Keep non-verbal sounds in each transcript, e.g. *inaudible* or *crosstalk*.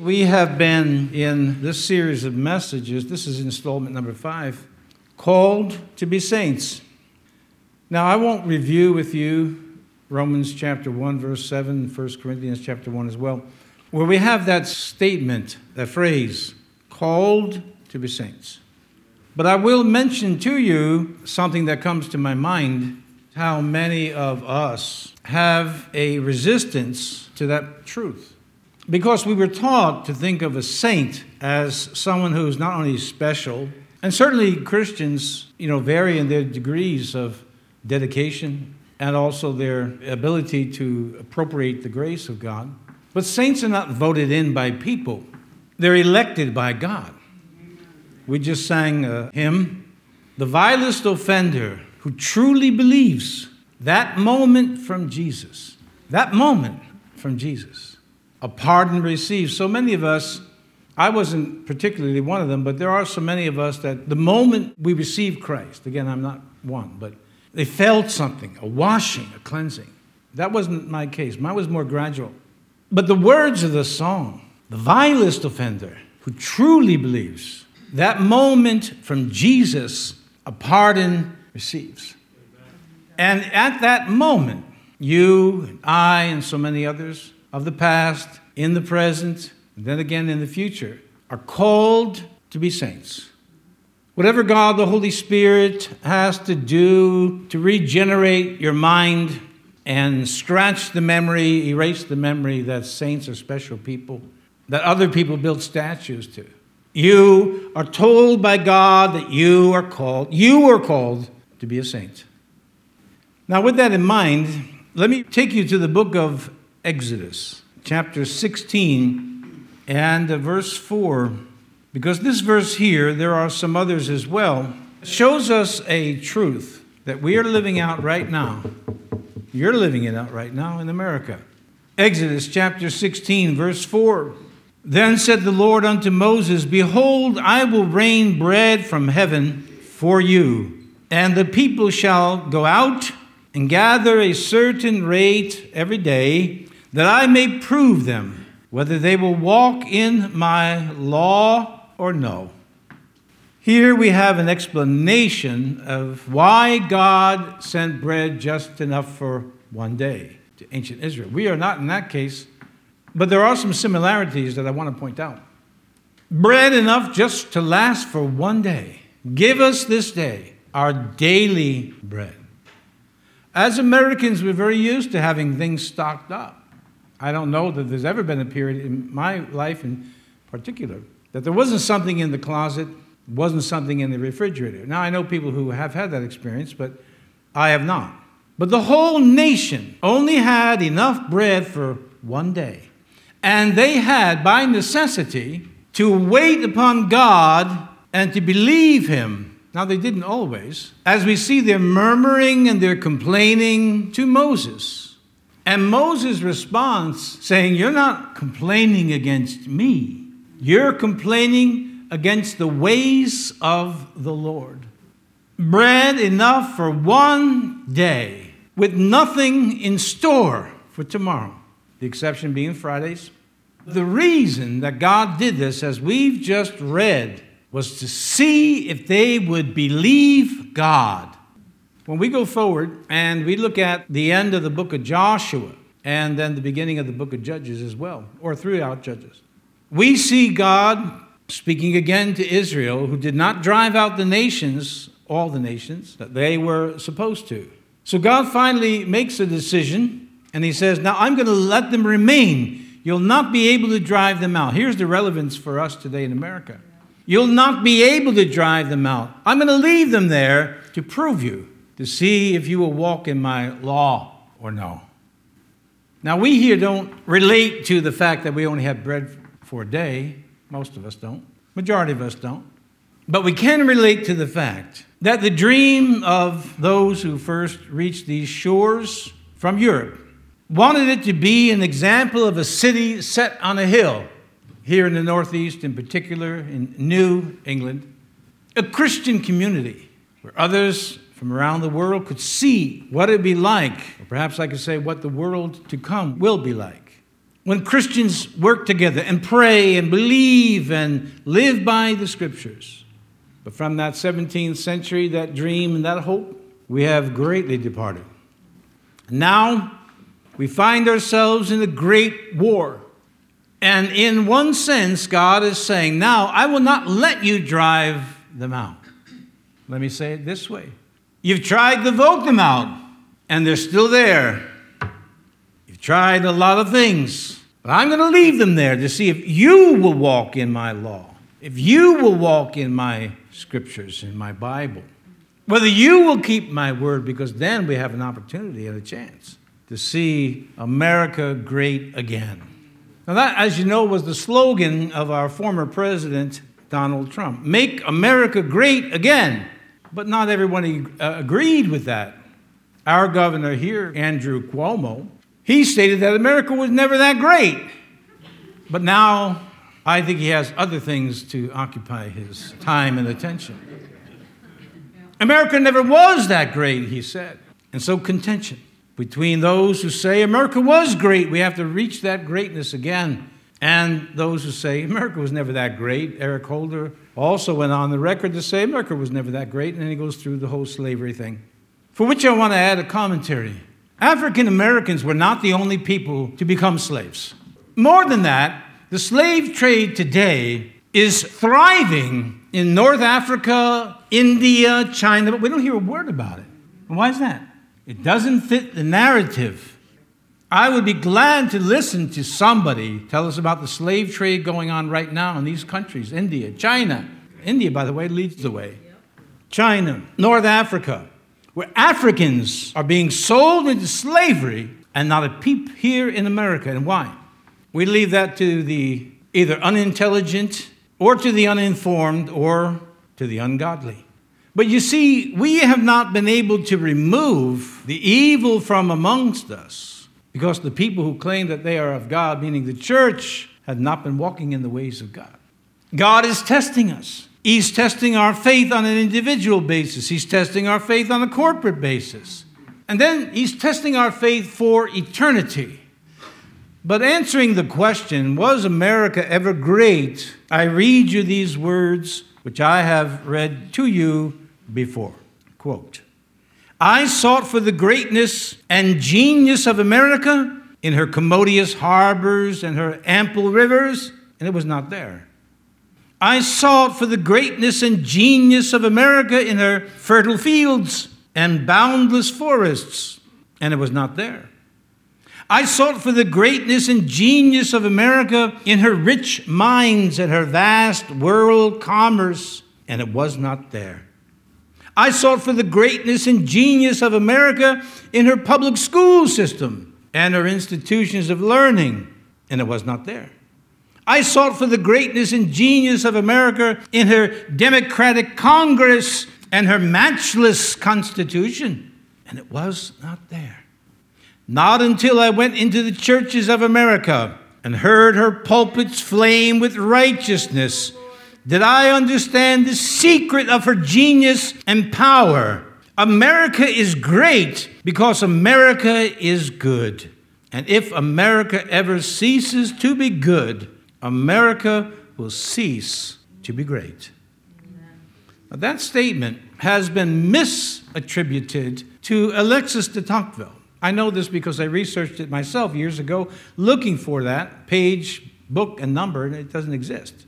We have been in this series of messages, this is installment number five, called to be saints. Now, I won't review with you Romans chapter 1, verse 7, 1 Corinthians chapter 1 as well, where we have that statement, that phrase, called to be saints. But I will mention to you something that comes to my mind how many of us have a resistance to that truth. Because we were taught to think of a saint as someone who's not only special, and certainly Christians, you know, vary in their degrees of dedication and also their ability to appropriate the grace of God. But saints are not voted in by people, they're elected by God. We just sang a hymn, The Vilest Offender Who Truly Believes, that moment from Jesus. That moment from Jesus a pardon received. So many of us, I wasn't particularly one of them, but there are so many of us that the moment we receive Christ, again, I'm not one, but they felt something, a washing, a cleansing. That wasn't my case. Mine was more gradual. But the words of the song, the vilest offender who truly believes, that moment from Jesus, a pardon receives. And at that moment, you and I and so many others of the past, in the present, and then again in the future, are called to be saints. Whatever God the Holy Spirit has to do to regenerate your mind and scratch the memory, erase the memory that saints are special people, that other people build statues to. You are told by God that you are called, you are called to be a saint. Now, with that in mind, let me take you to the book of Exodus, chapter 16, and verse 4. Because this verse here, there are some others as well, shows us a truth that we are living out right now. You're living it out right now in America. Exodus chapter 16, verse 4. Then said the Lord unto Moses, Behold, I will rain bread from heaven for you, and the people shall go out and gather a certain rate every day that I may prove them whether they will walk in my law or no. Here we have an explanation of why God sent bread just enough for one day to ancient Israel. We are not in that case, but there are some similarities that I want to point out. Bread enough just to last for one day. Give us this day our daily bread. As Americans, we're very used to having things stocked up. I don't know that there's ever been a period in my life in particular that there wasn't something in the closet, wasn't something in the refrigerator. Now, I know people who have had that experience, but I have not. But the whole nation only had enough bread for one day. And they had, by necessity, to wait upon God and to believe Him. Now, they didn't always. As we see their murmuring and their complaining to Moses. And Moses response saying, You're not complaining against me, you're complaining against the ways of the Lord. Bread enough for one day, with nothing in store for tomorrow, the exception being Fridays. The reason that God did this, as we've just read, was to see if they would believe God when we go forward and we look at the end of the book of Joshua and then the beginning of the book of Judges as well, or throughout Judges, we see God speaking again to Israel, who did not drive out the nations, all the nations, that they were supposed to. So God finally makes a decision and he says, Now I'm going to let them remain. You'll not be able to drive them out. Here's the relevance for us today in America. You'll not be able to drive them out. I'm going to leave them there to prove you to see if you will walk in my law or no. Now, we here don't relate to the fact that we only have bread for a day. Most of us don't. Majority of us don't. But we can relate to the fact that the dream of those who first reached these shores from Europe wanted it to be an example of a city set on a hill, here in the Northeast in particular, in New England, a Christian community where others from around the world could see what it'd be like, or perhaps I could say what the world to come will be like. when Christians work together and pray and believe and live by the scriptures. But from that 17th century, that dream and that hope, we have greatly departed. Now we find ourselves in a great war. And in one sense, God is saying, Now I will not let you drive them out. Let me say it this way You've tried to vote them out, and they're still there. You've tried a lot of things, but I'm going to leave them there to see if you will walk in my law, if you will walk in my scriptures, in my Bible, whether you will keep my word, because then we have an opportunity and a chance to see America great again. Now, that, as you know, was the slogan of our former president, Donald Trump Make America Great Again. But not everyone uh, agreed with that. Our governor here, Andrew Cuomo, he stated that America was never that great. But now I think he has other things to occupy his time and attention. America never was that great, he said. And so contention between those who say America was great, we have to reach that greatness again, and those who say America was never that great. Eric Holder also went on the record to say America was never that great, and then he goes through the whole slavery thing. For which I want to add a commentary. African Americans were not the only people to become slaves. More than that, the slave trade today is thriving in North Africa, India, China, but we don't hear a word about it. And why is that? It doesn't fit the narrative. I would be glad to listen to somebody tell us about the slave trade going on right now in these countries India, China. India, by the way, leads the way. China, North Africa, where Africans are being sold into slavery and not a peep here in America. And why? We leave that to the either unintelligent or to the uninformed or to the ungodly. But you see, we have not been able to remove the evil from amongst us because the people who claim that they are of God, meaning the church, have not been walking in the ways of God. God is testing us. He's testing our faith on an individual basis, He's testing our faith on a corporate basis. And then He's testing our faith for eternity. But answering the question, was America ever great? I read you these words, which I have read to you before. Quote I sought for the greatness and genius of America in her commodious harbors and her ample rivers, and it was not there. I sought for the greatness and genius of America in her fertile fields and boundless forests, and it was not there. I sought for the greatness and genius of America in her rich mines and her vast world commerce, and it was not there. I sought for the greatness and genius of America in her public school system and her institutions of learning, and it was not there. I sought for the greatness and genius of America in her Democratic Congress and her matchless Constitution, and it was not there. Not until I went into the churches of America and heard her pulpits flame with righteousness did I understand the secret of her genius and power. America is great because America is good. And if America ever ceases to be good, America will cease to be great. Now, that statement has been misattributed to Alexis de Tocqueville. I know this because I researched it myself years ago, looking for that page, book, and number, and it doesn't exist.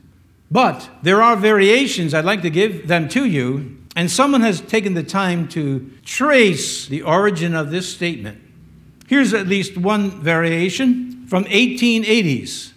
But there are variations. I'd like to give them to you. And someone has taken the time to trace the origin of this statement. Here's at least one variation from 1880s.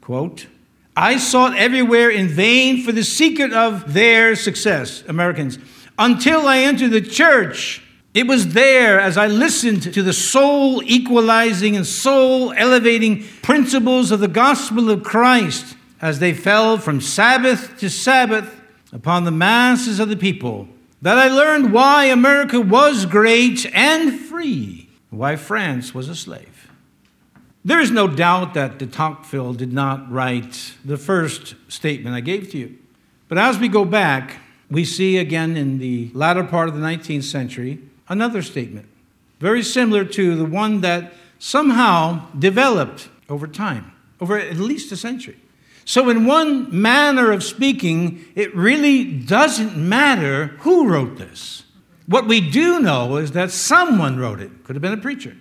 Quote, I sought everywhere in vain for the secret of their success, Americans, until I entered the church. It was there as I listened to the soul equalizing and soul elevating principles of the gospel of Christ as they fell from Sabbath to Sabbath upon the masses of the people, that I learned why America was great and free, why France was a slave. There is no doubt that de Tocqueville did not write the first statement I gave to you. But as we go back, we see again in the latter part of the 19th century another statement, very similar to the one that somehow developed over time, over at least a century. So, in one manner of speaking, it really doesn't matter who wrote this. What we do know is that someone wrote it. Could have been a preacher.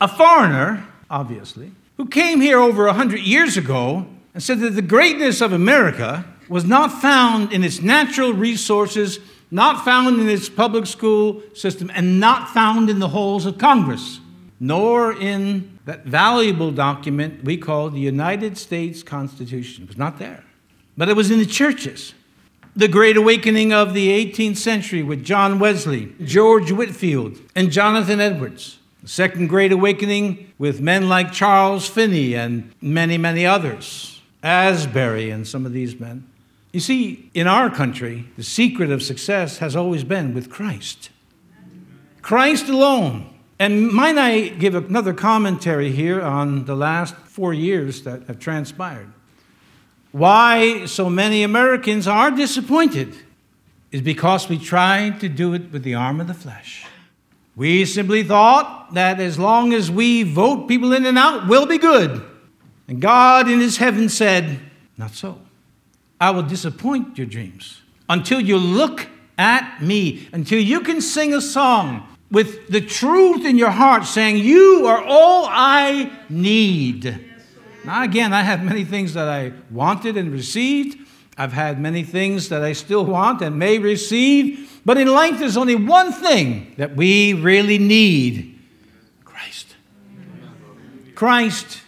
A foreigner, obviously, who came here over 100 years ago and said that the greatness of America was not found in its natural resources, not found in its public school system, and not found in the halls of Congress, nor in that valuable document we call the United States Constitution. It was not there. But it was in the churches. The Great Awakening of the 18th century with John Wesley, George Whitefield, and Jonathan Edwards. The Second Great Awakening with men like Charles Finney and many, many others. Asbury and some of these men. You see, in our country, the secret of success has always been with Christ. Christ alone. And might I give another commentary here on the last four years that have transpired? Why so many Americans are disappointed is because we tried to do it with the arm of the flesh. We simply thought that as long as we vote people in and out, we'll be good. And God in His heaven said, Not so. I will disappoint your dreams until you look at me, until you can sing a song with the truth in your heart saying, You are all I need. Now, again, I have many things that I wanted and received. I've had many things that I still want and may receive. But in life, there's only one thing that we really need Christ. Christ.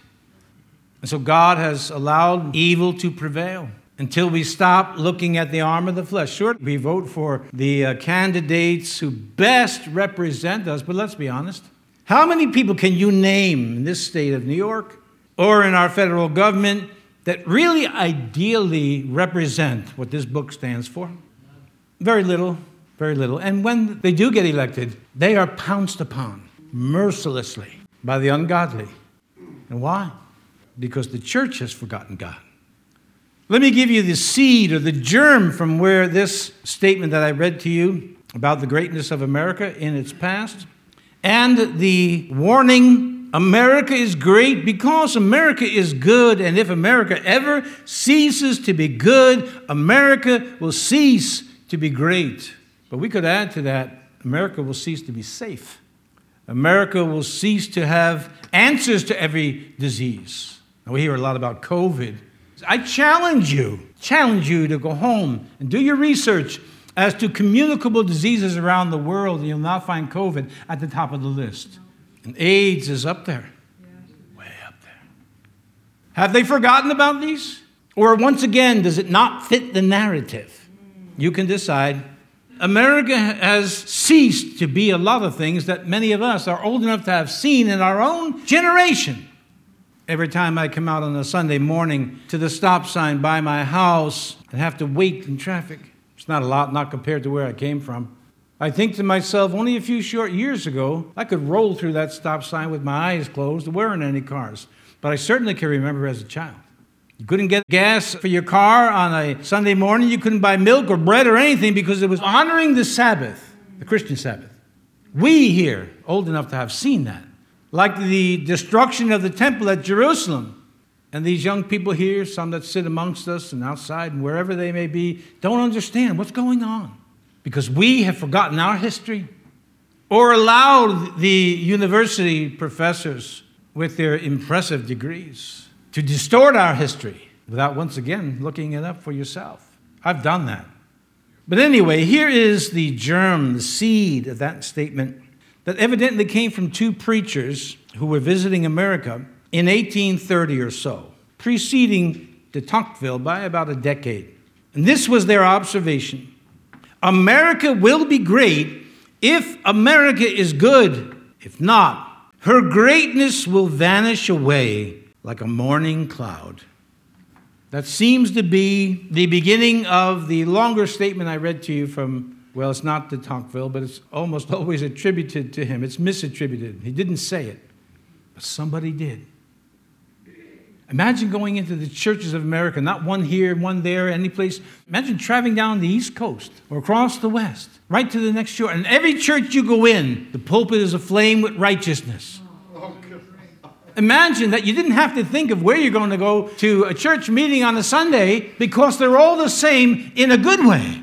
And so God has allowed evil to prevail until we stop looking at the arm of the flesh. Sure, we vote for the uh, candidates who best represent us, but let's be honest. How many people can you name in this state of New York or in our federal government that really ideally represent what this book stands for? Very little, very little. And when they do get elected, they are pounced upon mercilessly by the ungodly. And why? Because the church has forgotten God. Let me give you the seed or the germ from where this statement that I read to you about the greatness of America in its past and the warning America is great because America is good, and if America ever ceases to be good, America will cease to be great. But we could add to that America will cease to be safe. America will cease to have answers to every disease. Now, we hear a lot about COVID I challenge you, challenge you to go home and do your research as to communicable diseases around the world, and you'll not find COVID at the top of the list. And AIDS is up there, way up there. Have they forgotten about these? Or once again, does it not fit the narrative? You can decide. America has ceased to be a lot of things that many of us are old enough to have seen in our own generation. Every time I come out on a Sunday morning to the stop sign by my house and have to wait in traffic, it's not a lot, not compared to where I came from. I think to myself, only a few short years ago, I could roll through that stop sign with my eyes closed, wearing any cars. But I certainly can remember as a child. You couldn't get gas for your car on a Sunday morning. You couldn't buy milk or bread or anything because it was honoring the Sabbath, the Christian Sabbath. We here, old enough to have seen that, like the destruction of the temple at Jerusalem. And these young people here, some that sit amongst us and outside and wherever they may be, don't understand what's going on because we have forgotten our history or allowed the university professors with their impressive degrees to distort our history without once again looking it up for yourself. I've done that. But anyway, here is the germ, the seed of that statement that evidently came from two preachers who were visiting America in 1830 or so, preceding de Tocqueville by about a decade. And this was their observation America will be great if America is good. If not, her greatness will vanish away like a morning cloud. That seems to be the beginning of the longer statement I read to you from well, it's not de Tocqueville, but it's almost *laughs* always attributed to him. It's misattributed. He didn't say it, but somebody did. Imagine going into the churches of America, not one here, one there, any place. Imagine traveling down the East Coast or across the West, right to the next shore. And every church you go in, the pulpit is aflame with righteousness. Imagine that you didn't have to think of where you're going to go to a church meeting on a Sunday because they're all the same in a good way.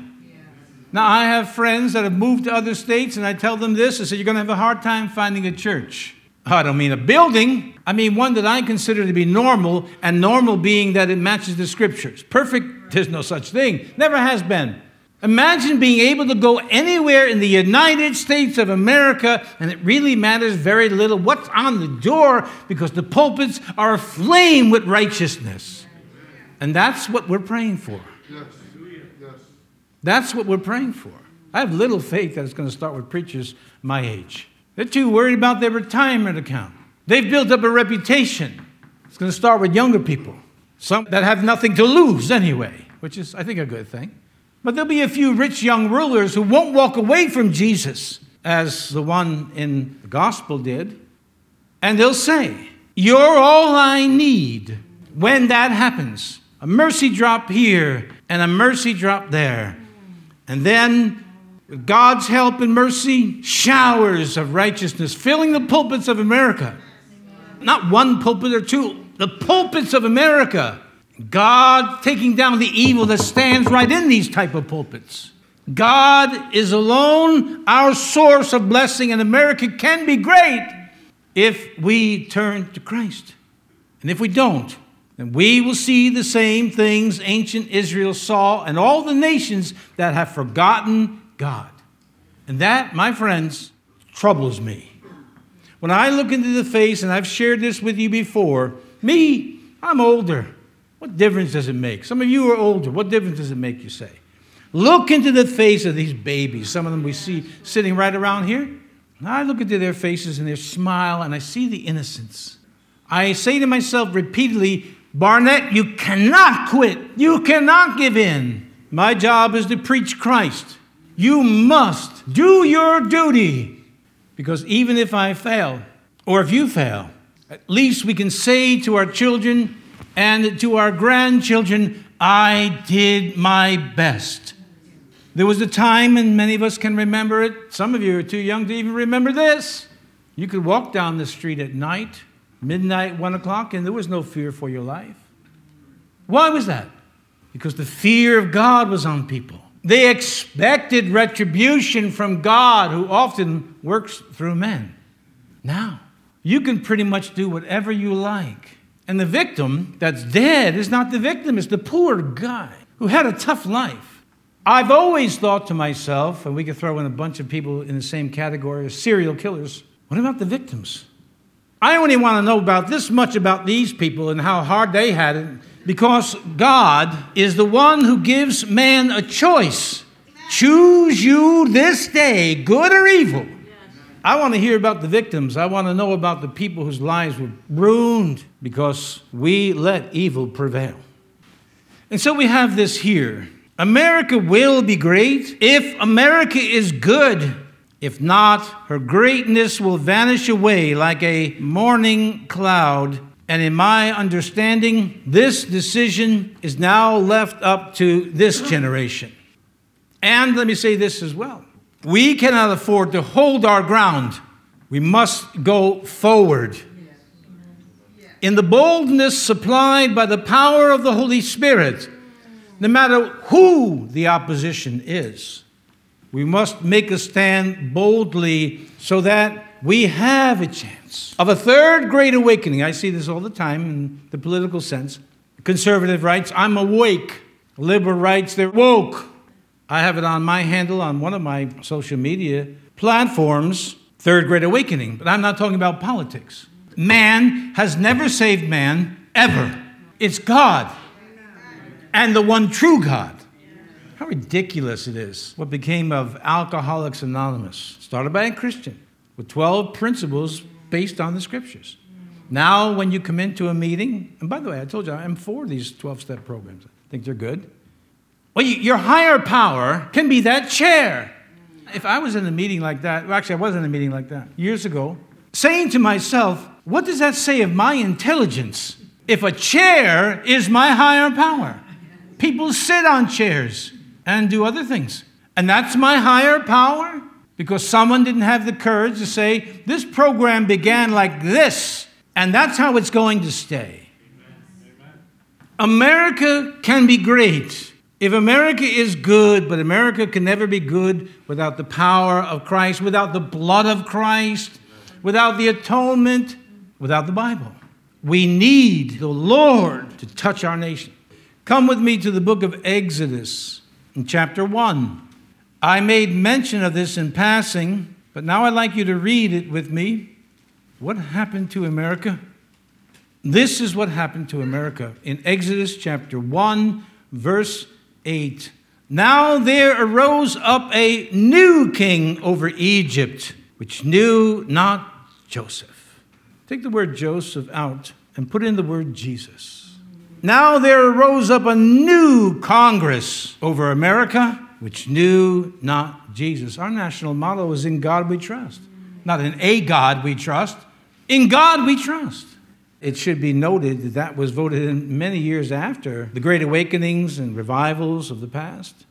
Now, I have friends that have moved to other states, and I tell them this I said, You're going to have a hard time finding a church. I don't mean a building, I mean one that I consider to be normal, and normal being that it matches the scriptures. Perfect, there's no such thing, never has been. Imagine being able to go anywhere in the United States of America and it really matters very little what's on the door because the pulpits are aflame with righteousness. And that's what we're praying for. Yes. That's what we're praying for. I have little faith that it's going to start with preachers my age. They're too worried about their retirement account. They've built up a reputation. It's going to start with younger people, some that have nothing to lose anyway, which is, I think, a good thing. But there'll be a few rich young rulers who won't walk away from Jesus, as the one in the gospel did. And they'll say, You're all I need when that happens. A mercy drop here and a mercy drop there. And then, with God's help and mercy, showers of righteousness filling the pulpits of America. Not one pulpit or two, the pulpits of America God taking down the evil that stands right in these type of pulpits. God is alone our source of blessing, and America can be great if we turn to Christ. And if we don't, then we will see the same things ancient Israel saw and all the nations that have forgotten God. And that, my friends, troubles me. When I look into the face, and I've shared this with you before, me, I'm older. What difference does it make? Some of you are older. What difference does it make, you say? Look into the face of these babies. Some of them we see sitting right around here. And I look into their faces and their smile, and I see the innocence. I say to myself repeatedly, Barnett, you cannot quit. You cannot give in. My job is to preach Christ. You must do your duty. Because even if I fail, or if you fail, at least we can say to our children, and to our grandchildren, I did my best. There was a time, and many of us can remember it. Some of you are too young to even remember this. You could walk down the street at night, midnight, one o'clock, and there was no fear for your life. Why was that? Because the fear of God was on people. They expected retribution from God, who often works through men. Now, you can pretty much do whatever you like and the victim that's dead is not the victim, it's the poor guy who had a tough life. I've always thought to myself, and we could throw in a bunch of people in the same category as serial killers, what about the victims? I only want to know about this much about these people and how hard they had it because God is the one who gives man a choice. Choose you this day, good or evil. I want to hear about the victims. I want to know about the people whose lives were ruined because we let evil prevail. And so we have this here. America will be great if America is good. If not, her greatness will vanish away like a morning cloud. And in my understanding, this decision is now left up to this generation. And let me say this as well we cannot afford to hold our ground. We must go forward. In the boldness supplied by the power of the Holy Spirit, no matter who the opposition is, we must make a stand boldly so that we have a chance of a third great awakening. I see this all the time in the political sense. Conservative writes, I'm awake. Liberal writes, they're woke. I have it on my handle on one of my social media platforms, Third Great Awakening, but I'm not talking about politics. Man has never saved man, ever. It's God and the one true God. How ridiculous it is what became of Alcoholics Anonymous, started by a Christian with 12 principles based on the scriptures. Now, when you come into a meeting, and by the way, I told you I'm for these 12 step programs, I think they're good. Well, your higher power can be that chair. If I was in a meeting like that, well, actually, I was in a meeting like that years ago, saying to myself, what does that say of my intelligence if a chair is my higher power? People sit on chairs and do other things. And that's my higher power? Because someone didn't have the courage to say, this program began like this. And that's how it's going to stay. America can be great. If America is good, but America can never be good without the power of Christ, without the blood of Christ, without the atonement, without the Bible. We need the Lord to touch our nation. Come with me to the book of Exodus in chapter 1. I made mention of this in passing, but now I'd like you to read it with me. What happened to America? This is what happened to America in Exodus chapter 1, verse 8. Now there arose up a new king over Egypt, which knew not Joseph. Take the word Joseph out and put in the word Jesus. Now there arose up a new Congress over America, which knew not Jesus. Our national motto is In God we trust. Not in a God we trust, in God we trust. It should be noted that that was voted in many years after the great awakenings and revivals of the past.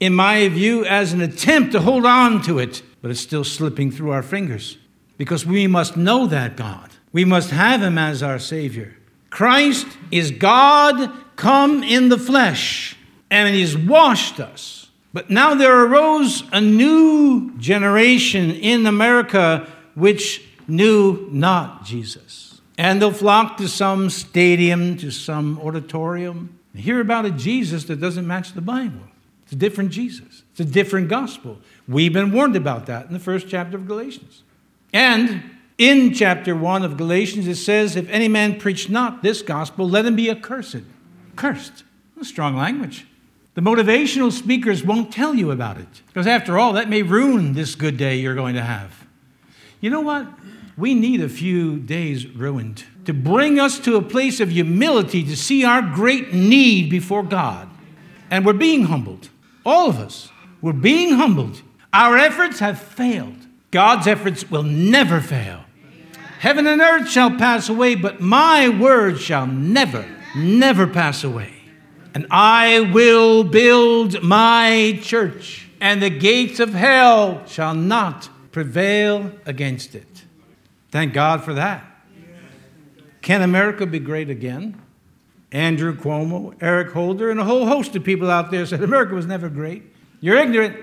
In my view, as an attempt to hold on to it, but it's still slipping through our fingers because we must know that God. We must have Him as our Savior. Christ is God come in the flesh, and He's washed us. But now there arose a new generation in America which knew not Jesus. And they'll flock to some stadium, to some auditorium, and hear about a Jesus that doesn't match the Bible. It's a different Jesus, it's a different gospel. We've been warned about that in the first chapter of Galatians. And in chapter 1 of Galatians, it says, If any man preach not this gospel, let him be accursed. Cursed. That's strong language. The motivational speakers won't tell you about it. Because after all, that may ruin this good day you're going to have. You know what? we need a few days ruined to bring us to a place of humility to see our great need before God. And we're being humbled. All of us. We're being humbled. Our efforts have failed. God's efforts will never fail. Heaven and earth shall pass away, but my word shall never, never pass away. And I will build my church, and the gates of hell shall not prevail against it. Thank God for that. Can America be great again? Andrew Cuomo, Eric Holder, and a whole host of people out there said America was never great. You're ignorant.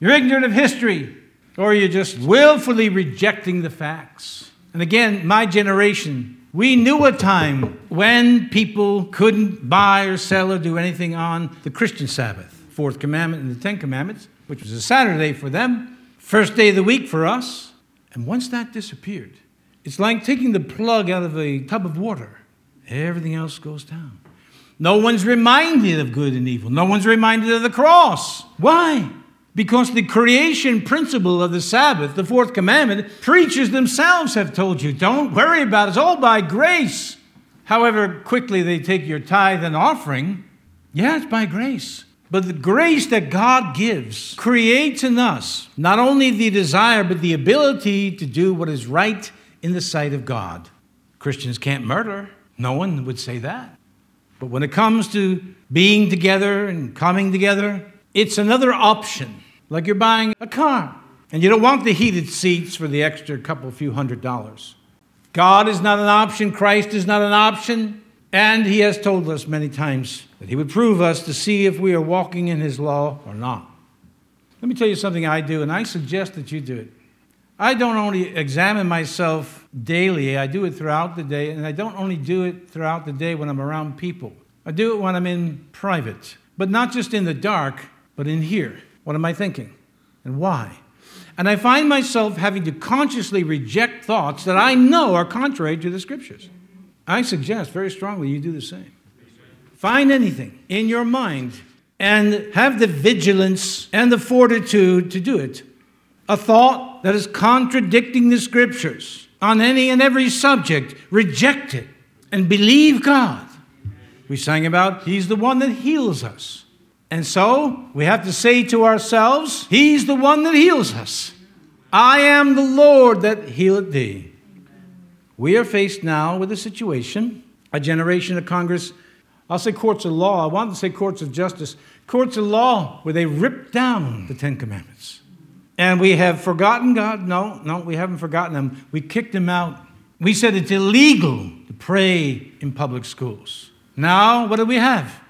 You're ignorant of history, or you're just willfully rejecting the facts. And again, my generation, we knew a time when people couldn't buy or sell or do anything on the Christian Sabbath, fourth commandment and the Ten Commandments, which was a Saturday for them, first day of the week for us. And once that disappeared, it's like taking the plug out of a tub of water. Everything else goes down. No one's reminded of good and evil. No one's reminded of the cross. Why? Because the creation principle of the Sabbath, the fourth commandment, preachers themselves have told you don't worry about it. It's all by grace. However quickly they take your tithe and offering, yeah, it's by grace. But the grace that God gives creates in us not only the desire, but the ability to do what is right in the sight of God. Christians can't murder. No one would say that. But when it comes to being together and coming together, it's another option. Like you're buying a car and you don't want the heated seats for the extra couple few hundred dollars. God is not an option, Christ is not an option. And he has told us many times that he would prove us to see if we are walking in his law or not. Let me tell you something I do, and I suggest that you do it. I don't only examine myself daily, I do it throughout the day, and I don't only do it throughout the day when I'm around people. I do it when I'm in private, but not just in the dark, but in here. What am I thinking? And why? And I find myself having to consciously reject thoughts that I know are contrary to the scriptures. I suggest very strongly you do the same. Find anything in your mind and have the vigilance and the fortitude to do it. A thought that is contradicting the scriptures on any and every subject, reject it and believe God. We sang about He's the one that heals us. And so we have to say to ourselves, He's the one that heals us. I am the Lord that healeth thee. We are faced now with a situation, a generation of Congress, I'll say courts of law, I want to say courts of justice, courts of law where they ripped down the Ten Commandments. And we have forgotten God? No, no, we haven't forgotten them. We kicked him out. We said it's illegal to pray in public schools. Now, what do we have?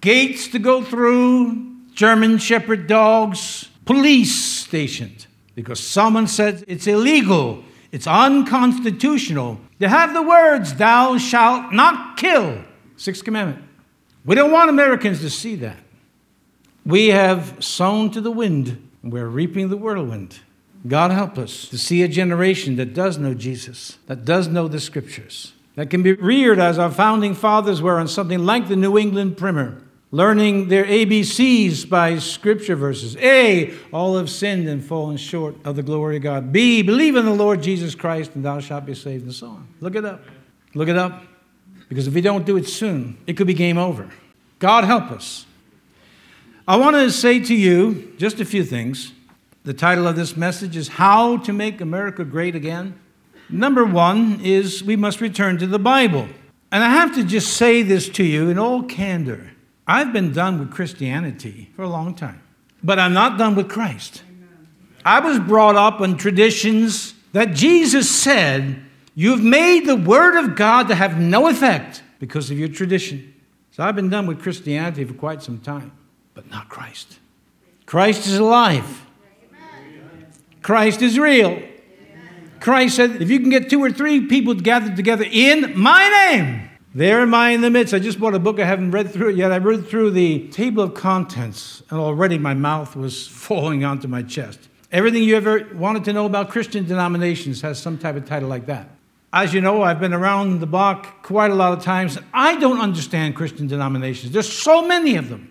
Gates to go through, German Shepherd dogs, police stationed because someone said it's illegal, it's unconstitutional to have the words, Thou shalt not kill, Sixth Commandment. We don't want Americans to see that. We have sown to the wind, and we're reaping the whirlwind. God help us to see a generation that does know Jesus, that does know the scriptures, that can be reared as our founding fathers were on something like the New England Primer, learning their ABCs by scripture verses. A, all have sinned and fallen short of the glory of God. B, believe in the Lord Jesus Christ and thou shalt be saved, and so on. Look it up. Look it up. Because if we don't do it soon, it could be game over. God help us. I want to say to you just a few things. The title of this message is How to Make America Great Again. Number one is we must return to the Bible. And I have to just say this to you in all candor. I've been done with Christianity for a long time, but I'm not done with Christ. I was brought up on traditions that Jesus said, You've made the Word of God to have no effect because of your tradition. So I've been done with Christianity for quite some time but not Christ. Christ is alive. Christ is real. Christ said, if you can get two or three people gathered together in my name, there am I in the midst. I just bought a book. I haven't read through it yet. I read through the table of contents, and already my mouth was *laughs* falling onto my chest. Everything you ever wanted to know about Christian denominations has some type of title like that. As you know, I've been around the block quite a lot of times. I don't understand Christian denominations. There's so many of them.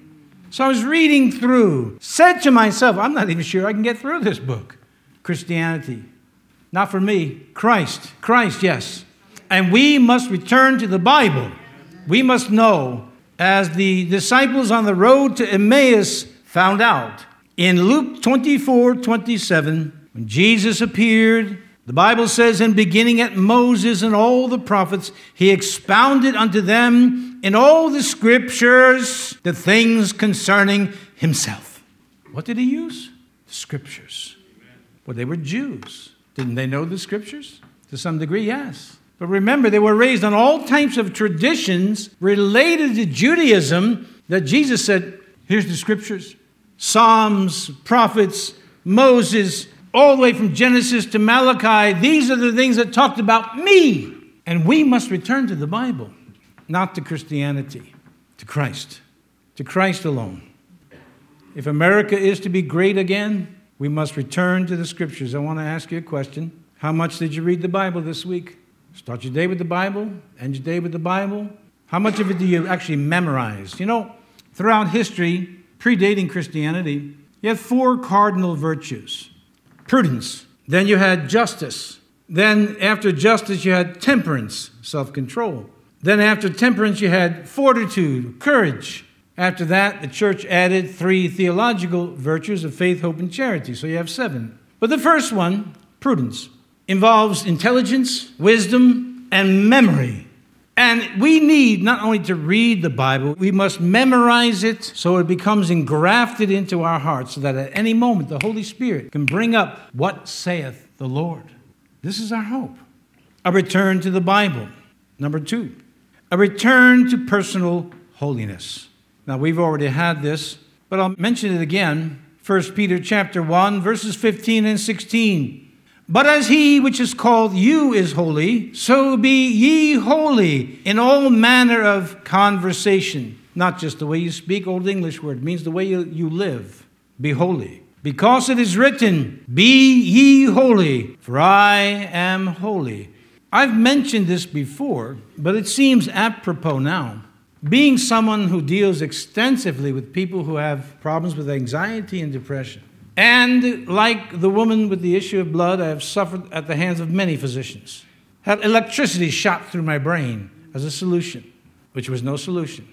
So I was reading through, said to myself, I'm not even sure I can get through this book. Christianity. Not for me. Christ. Christ, yes. And we must return to the Bible. We must know, as the disciples on the road to Emmaus found out, in Luke 24 27, when Jesus appeared the Bible says, in beginning at Moses and all the prophets, he expounded unto them in all the scriptures the things concerning himself. What did he use? The scriptures. Well, they were Jews. Didn't they know the scriptures? To some degree, yes. But remember, they were raised on all types of traditions related to Judaism that Jesus said, here's the scriptures Psalms, prophets, Moses, all the way from Genesis to Malachi, these are the things that talked about me. And we must return to the Bible, not to Christianity, to Christ, to Christ alone. If America is to be great again, we must return to the scriptures. I want to ask you a question. How much did you read the Bible this week? Start your day with the Bible, end your day with the Bible. How much of it do you actually memorize? You know, throughout history, predating Christianity, you had four cardinal virtues prudence. Then you had justice. Then, after justice, you had temperance, self control. Then, after temperance, you had fortitude, courage. After that, the church added three theological virtues of faith, hope, and charity. So you have seven. But the first one, prudence, involves intelligence, wisdom, and memory. And we need not only to read the Bible, we must memorize it so it becomes engrafted into our hearts so that at any moment the Holy Spirit can bring up what saith the Lord. This is our hope. A return to the Bible. Number two, a return to personal holiness. Now we've already had this, but I'll mention it again. 1 Peter chapter 1 verses 15 and 16. But as he which is called you is holy, so be ye holy in all manner of conversation. Not just the way you speak, Old English word, means the way you, you live. Be holy. Because it is written, Be ye holy, for I am holy. I've mentioned this before, but it seems apropos now. Being someone who deals extensively with people who have problems with anxiety and depression, and like the woman with the issue of blood, I have suffered at the hands of many physicians. Had electricity shot through my brain as a solution, which was no solution.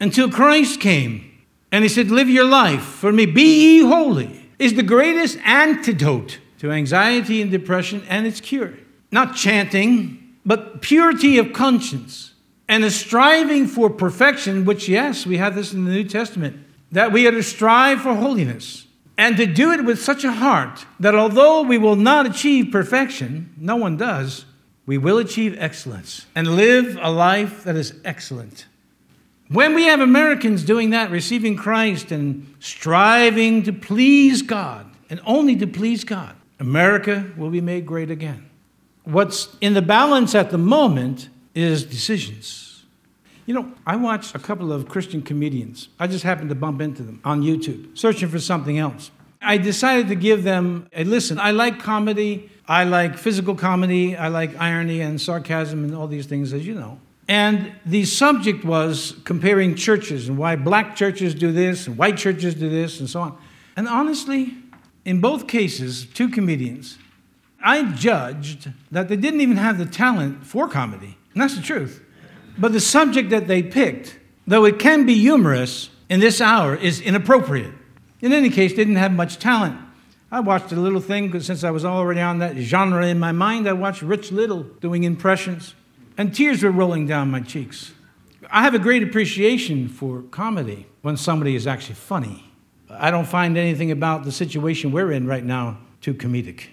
Until Christ came and he said, Live your life for me, be ye holy, is the greatest antidote to anxiety and depression and its cure. Not chanting, but purity of conscience and a striving for perfection, which, yes, we have this in the New Testament, that we are to strive for holiness and to do it with such a heart that although we will not achieve perfection, no one does, we will achieve excellence and live a life that is excellent. When we have Americans doing that, receiving Christ and striving to please God, and only to please God, America will be made great again. What's in the balance at the moment is decisions. You know, I watched a couple of Christian comedians. I just happened to bump into them on YouTube, searching for something else. I decided to give them a listen. I like comedy, I like physical comedy, I like irony and sarcasm and all these things, as you know. And the subject was comparing churches and why black churches do this and white churches do this and so on. And honestly, in both cases, two comedians, I judged that they didn't even have the talent for comedy. And that's the truth. But the subject that they picked, though it can be humorous in this hour, is inappropriate. In any case, didn't have much talent. I watched a little thing because since I was already on that genre in my mind, I watched Rich Little doing impressions, and tears were rolling down my cheeks. I have a great appreciation for comedy when somebody is actually funny. I don't find anything about the situation we're in right now too comedic.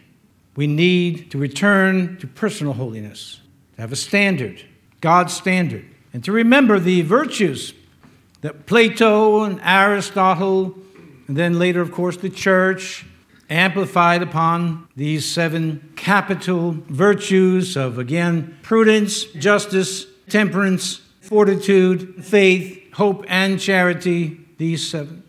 We need to return to personal holiness, to have a standard, God's standard, and to remember the virtues that Plato and Aristotle, and then later, of course, the church, amplified upon these seven capital virtues of, again, prudence, justice, temperance, fortitude, faith, hope, and charity, these seven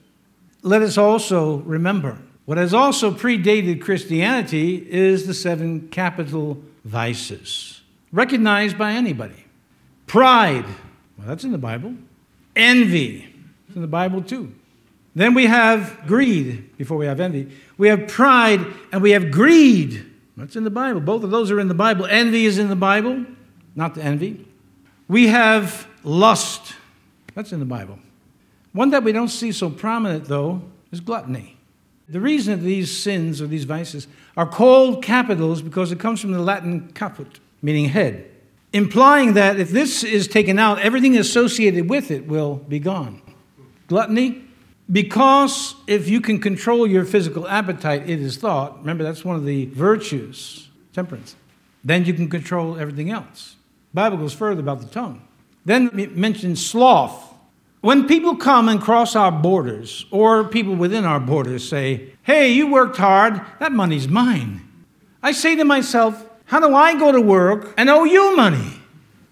let us also remember what has also predated Christianity is the seven capital vices, recognized by anybody. Pride, well, that's in the Bible. Envy, it's in the Bible too. Then we have greed before we have envy. We have pride and we have greed. That's in the Bible. Both of those are in the Bible. Envy is in the Bible, not the envy. We have lust. That's in the Bible. One that we don't see so prominent, though, is gluttony. The reason that these sins or these vices are called capitals because it comes from the Latin caput, meaning head, implying that if this is taken out, everything associated with it will be gone. Gluttony, because if you can control your physical appetite, it is thought, remember that's one of the virtues, temperance, then you can control everything else. The Bible goes further about the tongue. Then it mentions sloth, when people come and cross our borders, or people within our borders say, Hey, you worked hard, that money's mine. I say to myself, How do I go to work and owe you money?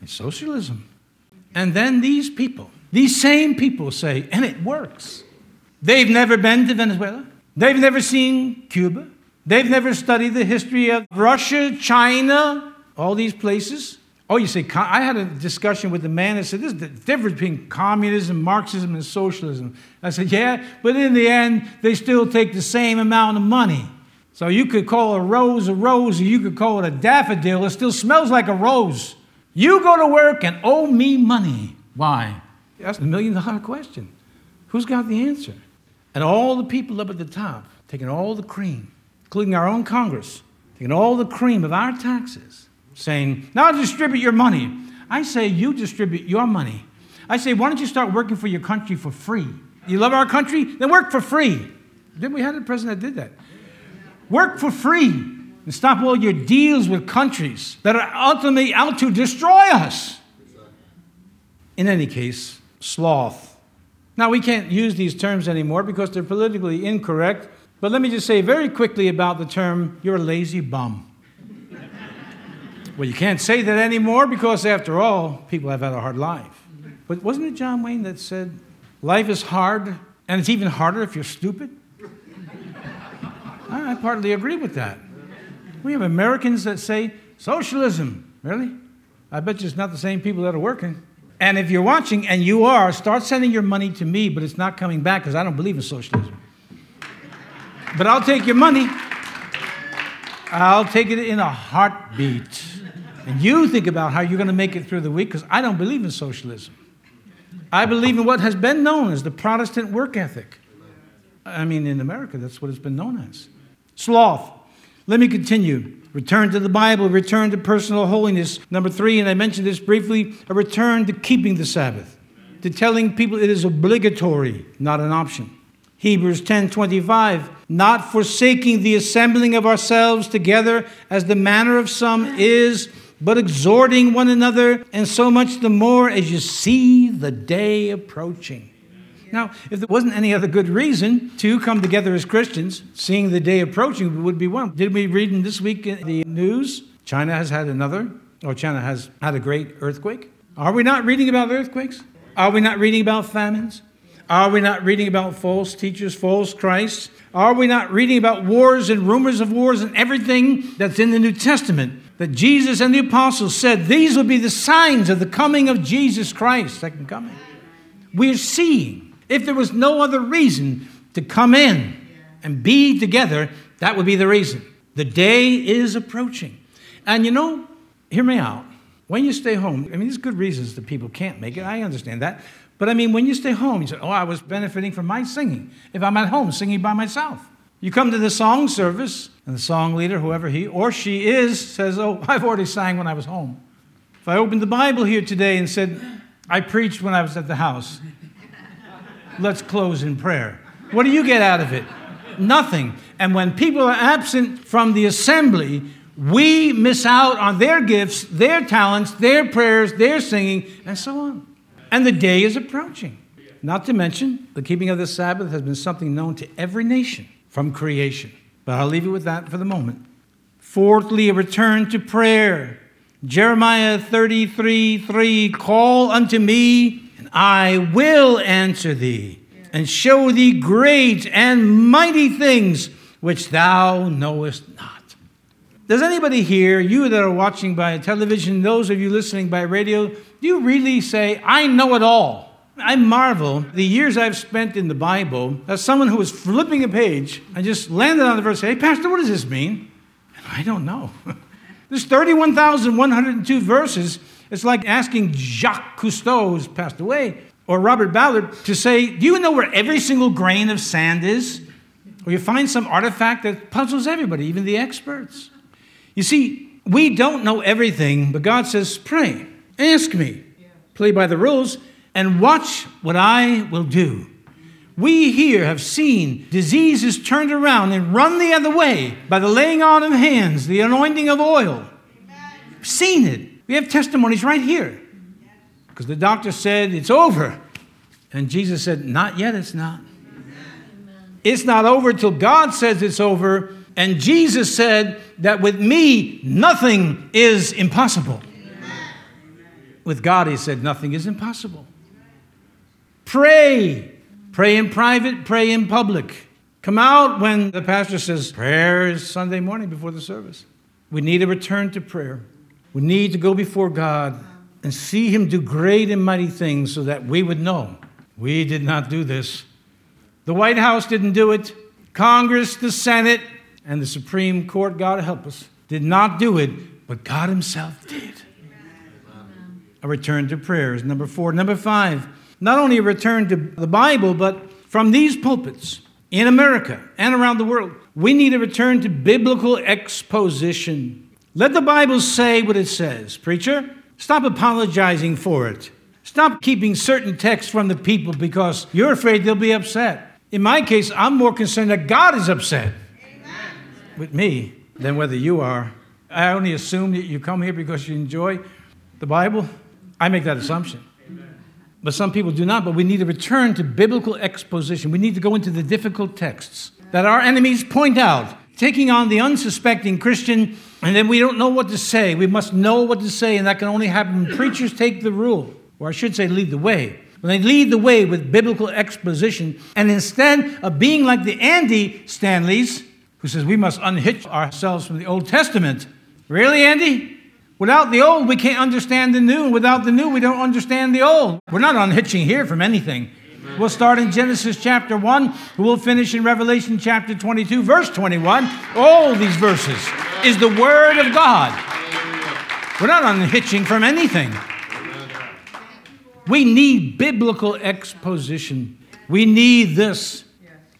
It's socialism. And then these people, these same people say, And it works. They've never been to Venezuela, they've never seen Cuba, they've never studied the history of Russia, China, all these places. Oh, you say, I had a discussion with a man that said, This is the difference between communism, Marxism, and socialism. I said, Yeah, but in the end, they still take the same amount of money. So you could call a rose a rose, or you could call it a daffodil. It still smells like a rose. You go to work and owe me money. Why? That's a million dollar question. Who's got the answer? And all the people up at the top, taking all the cream, including our own Congress, taking all the cream of our taxes saying, Now distribute your money. I say, You distribute your money. I say, Why don't you start working for your country for free? You love our country? Then work for free. Then we had a president that did that. Work for free and stop all your deals with countries that are ultimately out to destroy us. In any case, sloth. Now, we can't use these terms anymore because they're politically incorrect, but let me just say very quickly about the term, you're a lazy bum. Well, you can't say that anymore because, after all, people have had a hard life. But wasn't it John Wayne that said, Life is hard, and it's even harder if you're stupid? I partly agree with that. We have Americans that say, Socialism. Really? I bet you it's not the same people that are working. And if you're watching, and you are, start sending your money to me, but it's not coming back because I don't believe in socialism. But I'll take your money. I'll take it in a heartbeat. And you think about how you're going to make it through the week because I don't believe in socialism. I believe in what has been known as the Protestant work ethic. I mean, in America, that's what it's been known as. Sloth. Let me continue. Return to the Bible, return to personal holiness. Number three, and I mentioned this briefly, a return to keeping the Sabbath, to telling people it is obligatory, not an option. Hebrews 10 25, not forsaking the assembling of ourselves together as the manner of some is but exhorting one another, and so much the more as you see the day approaching. Now, if there wasn't any other good reason to come together as Christians, seeing the day approaching would be one. Did we read in this week in the news? China has had another, or China has had a great earthquake. Are we not reading about earthquakes? Are we not reading about famines? Are we not reading about false teachers, false Christs? Are we not reading about wars and rumors of wars and everything that's in the New Testament? That Jesus and the apostles said these will be the signs of the coming of Jesus Christ, second coming. We're seeing. If there was no other reason to come in and be together, that would be the reason. The day is approaching. And you know, hear me out. When you stay home, I mean, there's good reasons that people can't make it. I understand that. But I mean, when you stay home, you say, Oh, I was benefiting from my singing. If I'm at home singing by myself, you come to the song service, and the song leader, whoever he or she is, says, Oh, *laughs* I've already sang when I was home. If I opened the Bible here today and said, I preached when I was at the house, let's close in prayer. What do you get out of it? Nothing. And when people are absent from the assembly, we miss out on their gifts, their talents, their prayers, their singing, and so on. And the day is approaching. Not to mention, the keeping of the Sabbath has been something known to every nation from creation. But I'll leave it with that for the moment. Fourthly, a return to prayer. Jeremiah 33 3 Call unto me, and I will answer thee, and show thee great and mighty things which thou knowest not. Does anybody here, you that are watching by television, those of you listening by radio, do you really say, I know it all? I marvel the years I've spent in the Bible as someone who was flipping a page and just landed on the verse, hey, Pastor, what does this mean? And I don't know. *laughs* There's 31,102 verses. It's like asking Jacques Cousteau, who's passed away, or Robert Ballard to say, Do you know where every single grain of sand is? Or you find some artifact that puzzles everybody, even the experts. You see, we don't know everything, but God says, Pray, ask me, play by the rules, and watch what I will do. We here have seen diseases turned around and run the other way by the laying on of hands, the anointing of oil. We've seen it. We have testimonies right here. Because the doctor said, It's over. And Jesus said, Not yet, it's not. It's not over till God says it's over. And Jesus said that with me, nothing is impossible. With God, he said, nothing is impossible. Pray. Pray in private, pray in public. Come out when the pastor says, prayer is Sunday morning before the service. We need a return to prayer. We need to go before God and see Him do great and mighty things so that we would know we did not do this. The White House didn't do it. Congress, the Senate, and the Supreme Court, God help us, did not do it, but God Himself did. A return to prayers. Number four. Number five, not only a return to the Bible, but from these pulpits in America and around the world, we need a return to biblical exposition. Let the Bible say what it says. Preacher, stop apologizing for it. Stop keeping certain texts from the people because you're afraid they'll be upset. In my case, I'm more concerned that God is upset Amen. with me than whether you are. I only assume that you come here because you enjoy the Bible. I make that assumption. But some people do not. But we need to return to biblical exposition. We need to go into the difficult texts that our enemies point out, taking on the unsuspecting Christian, and then we don't know what to say. We must know what to say, and that can only happen when preachers take the rule, or I should say, lead the way. When they lead the way with biblical exposition, and instead of being like the Andy Stanleys, who says we must unhitch ourselves from the Old Testament. Really, Andy? Without the old, we can't understand the new. And without the new, we don't understand the old. We're not unhitching here from anything. We'll start in Genesis chapter 1. We'll finish in Revelation chapter 22, verse 21. All these verses is the Word of God. We're not unhitching from anything. We need biblical exposition. We need this.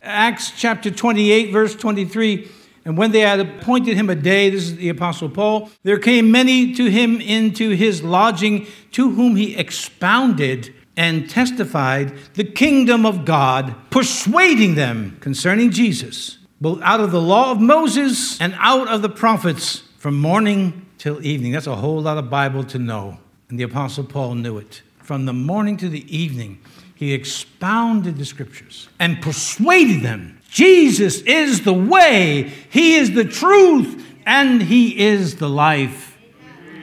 Acts chapter 28, verse 23. And when they had appointed him a day, this is the Apostle Paul, there came many to him into his lodging, to whom he expounded and testified the kingdom of God, persuading them concerning Jesus, both out of the law of Moses and out of the prophets, from morning till evening. That's a whole lot of Bible to know. And the Apostle Paul knew it. From the morning to the evening, he expounded the scriptures and persuaded them Jesus is the way, He is the truth, and He is the life.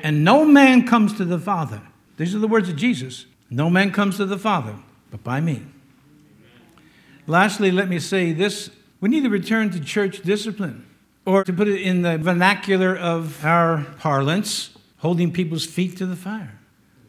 And no man comes to the Father. These are the words of Jesus. No man comes to the Father but by me. Lastly, let me say this we need to return to church discipline, or to put it in the vernacular of our parlance, holding people's feet to the fire.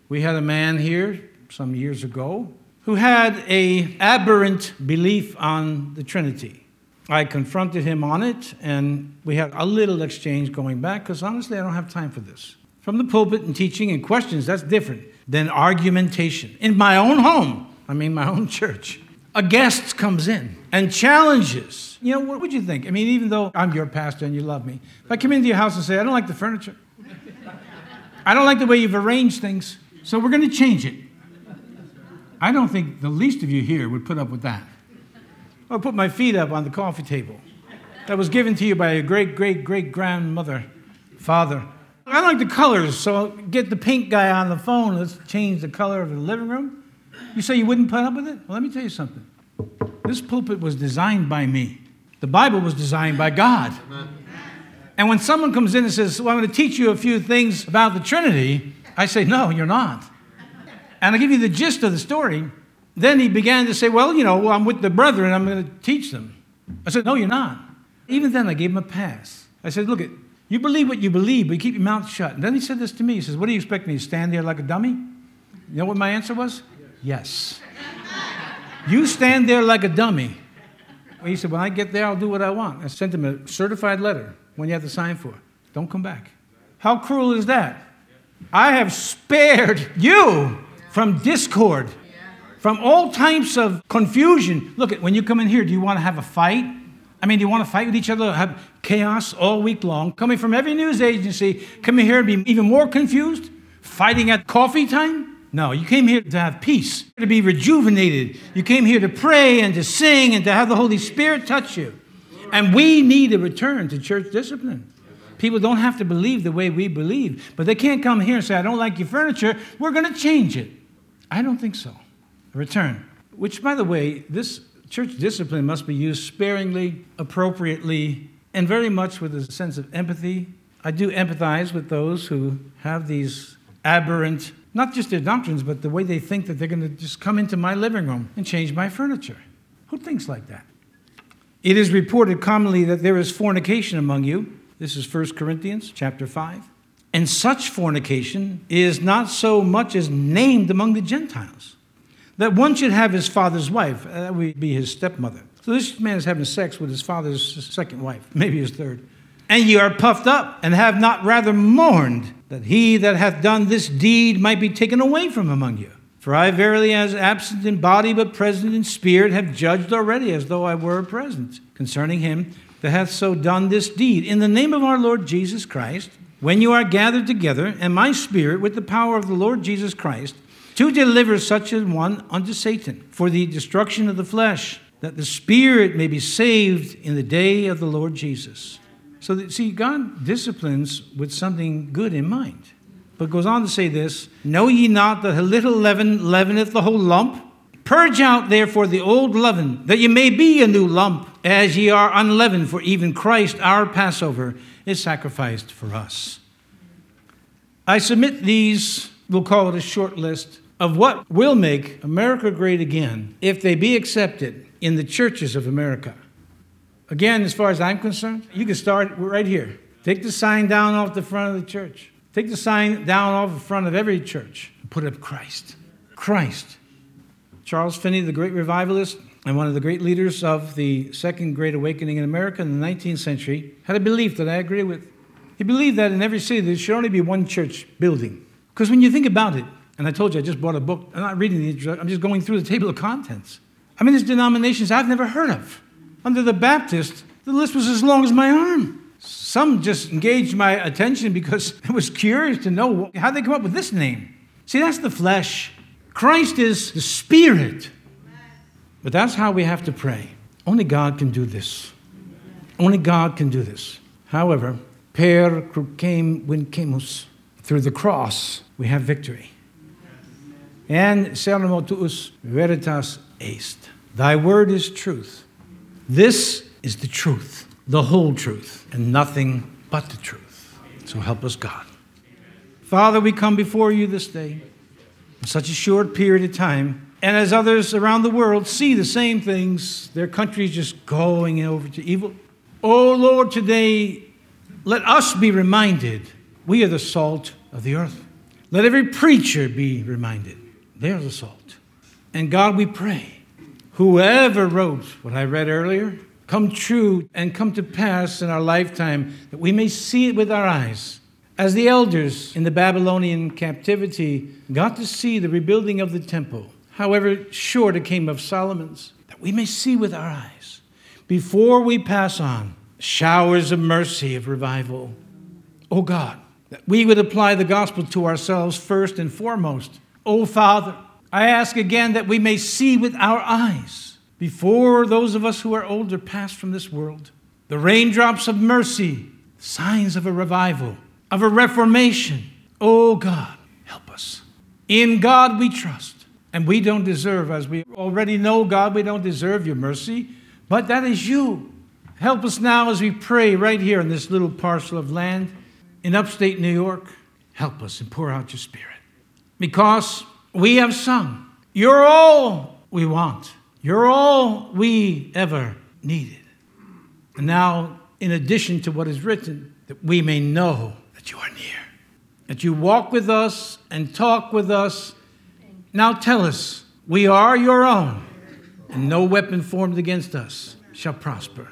We had a man here some years ago who had a aberrant belief on the Trinity. I confronted him on it, and we had a little exchange going back because honestly, I don't have time for this. From the pulpit and teaching and questions, that's different than argumentation. In my own home, I mean my own church, a guest comes in and challenges. You know, what would you think? I mean, even though I'm your pastor and you love me, if I come into your house and say, I don't like the furniture, *laughs* I don't like the way you've arranged things, so we're going to change it. I don't think the least of you here would put up with that. I'll put my feet up on the coffee table that was given to you by a great, great, great grandmother, father. I like the colors, so get the pink guy on the phone. Let's change the color of the living room. You say you wouldn't put up with it? Well, let me tell you something. This pulpit was designed by me. The Bible was designed by God. And when someone comes in and says, Well, I'm going to teach you a few things about the Trinity, I say, No, you're not. And I give you the gist of the story. Then he began to say, Well, you know, I'm with the brethren, I'm going to teach them. I said, No, you're not. Even then, I gave him a pass. I said, Look, you believe what you believe, but you keep your mouth shut. And then he said this to me He says, What do you expect me to stand there like a dummy? You know what my answer was? Yes. you stand there like a dummy. He said, When I get there, I'll do what I want. I sent him a certified letter when you have to sign for. It. Don't come back. How cruel is that? I have spared you from discord, from all types of confusion. Look, when you come in here, do you want to have a fight? I mean, do you want to fight with each other, have chaos all week long? Coming from every news agency, coming here and be even more confused? Fighting at coffee time? No, you came here to have peace, to be rejuvenated. You came here to pray and to sing and to have the Holy Spirit touch you. And we need a return to church discipline. People don't have to believe the way we believe, but they can't come here and say, I don't like your furniture. We're going to change it. I don't think so. A return. Which, by the way, this church discipline must be used sparingly, appropriately, and very much with a sense of empathy. I do empathize with those who have these aberrant, not just their doctrines, but the way they think that they're going to just come into my living room and change my furniture. Who thinks like that? It is reported commonly that there is fornication among you. This is 1 Corinthians chapter 5. And such fornication is not so much as named among the Gentiles. That one should have his father's wife, uh, that would be his stepmother. So this man is having sex with his father's second wife, maybe his third. And ye are puffed up, and have not rather mourned that he that hath done this deed might be taken away from among you. For I verily, as absent in body but present in spirit, have judged already as though I were present concerning him that hath so done this deed. In the name of our Lord Jesus Christ, when you are gathered together, and my spirit with the power of the Lord Jesus Christ, to deliver such a one unto Satan for the destruction of the flesh, that the spirit may be saved in the day of the Lord Jesus. So, that, see, God disciplines with something good in mind. But goes on to say this Know ye not that a little leaven leaveneth the whole lump? Purge out therefore the old leaven, that ye may be a new lump, as ye are unleavened, for even Christ our Passover is sacrificed for us. I submit these, we'll call it a short list, of what will make America great again if they be accepted in the churches of America. Again, as far as I'm concerned, you can start right here. Take the sign down off the front of the church. Take the sign down off the front of every church put up Christ. Christ. Charles Finney, the great revivalist and one of the great leaders of the Second Great Awakening in America in the 19th century, had a belief that I agree with. He believed that in every city there should only be one church building. Because when you think about it, and I told you I just bought a book, I'm not reading the introduction, I'm just going through the table of contents. I mean, there's denominations I've never heard of. Under the Baptist, the list was as long as my arm. Some just engaged my attention because *laughs* I was curious to know how they come up with this name. See, that's the flesh. Christ is the spirit. But that's how we have to pray. Only God can do this. Only God can do this. However, Per crucem vincemus. Through the cross, we have victory. And sermo tuus veritas est. Thy word is truth. This is the truth, the whole truth, and nothing but the truth. So help us, God. Father, we come before you this day in such a short period of time. And as others around the world see the same things, their country is just going over to evil. Oh Lord, today let us be reminded we are the salt of the earth. Let every preacher be reminded they are the salt. And God, we pray, whoever wrote what I read earlier, come true and come to pass in our lifetime, that we may see it with our eyes. As the elders in the Babylonian captivity got to see the rebuilding of the temple, however short it came of Solomon's, that we may see with our eyes before we pass on showers of mercy, of revival. Oh God, that we would apply the gospel to ourselves first and foremost. Oh Father, I ask again that we may see with our eyes before those of us who are older pass from this world the raindrops of mercy, signs of a revival, of a reformation. Oh God, help us. In God we trust. And we don't deserve, as we already know, God, we don't deserve your mercy, but that is you. Help us now as we pray right here in this little parcel of land in upstate New York. Help us and pour out your spirit. Because we have sung, You're all we want, you're all we ever needed. And now, in addition to what is written, that we may know that you are near, that you walk with us and talk with us. Now tell us, we are your own, and no weapon formed against us shall prosper.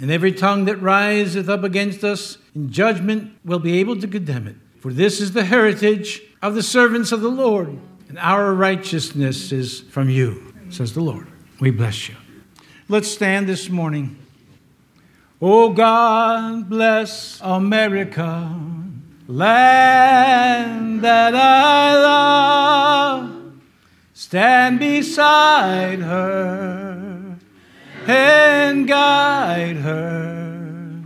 And every tongue that riseth up against us in judgment will be able to condemn it. For this is the heritage of the servants of the Lord, and our righteousness is from you, says the Lord. We bless you. Let's stand this morning. Oh God, bless America, land that I love. Stand beside her and guide her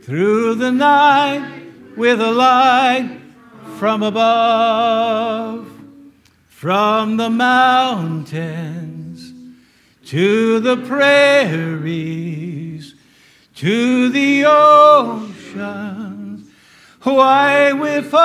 through the night with a light from above, from the mountains to the prairies to the oceans, why with foam.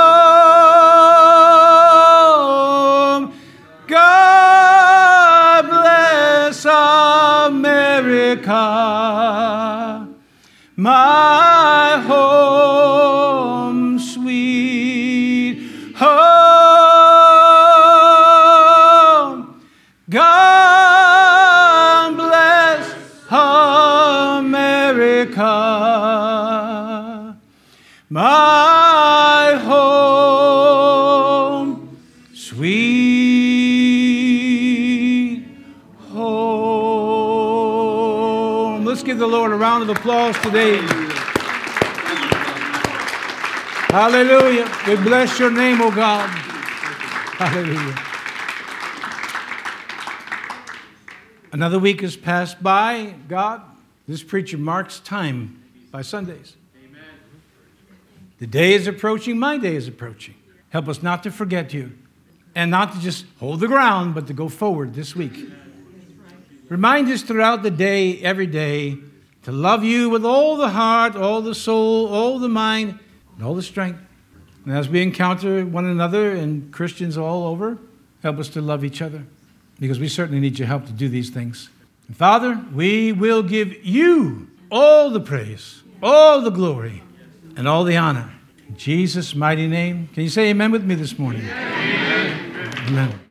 Applause today. Hallelujah. We bless your name, O God. Hallelujah. Another week has passed by. God, this preacher marks time by Sundays. The day is approaching, my day is approaching. Help us not to forget you and not to just hold the ground, but to go forward this week. Remind us throughout the day, every day, to love you with all the heart, all the soul, all the mind, and all the strength. And as we encounter one another and Christians all over, help us to love each other because we certainly need your help to do these things. And Father, we will give you all the praise, all the glory, and all the honor. In Jesus' mighty name. Can you say amen with me this morning? Amen. amen.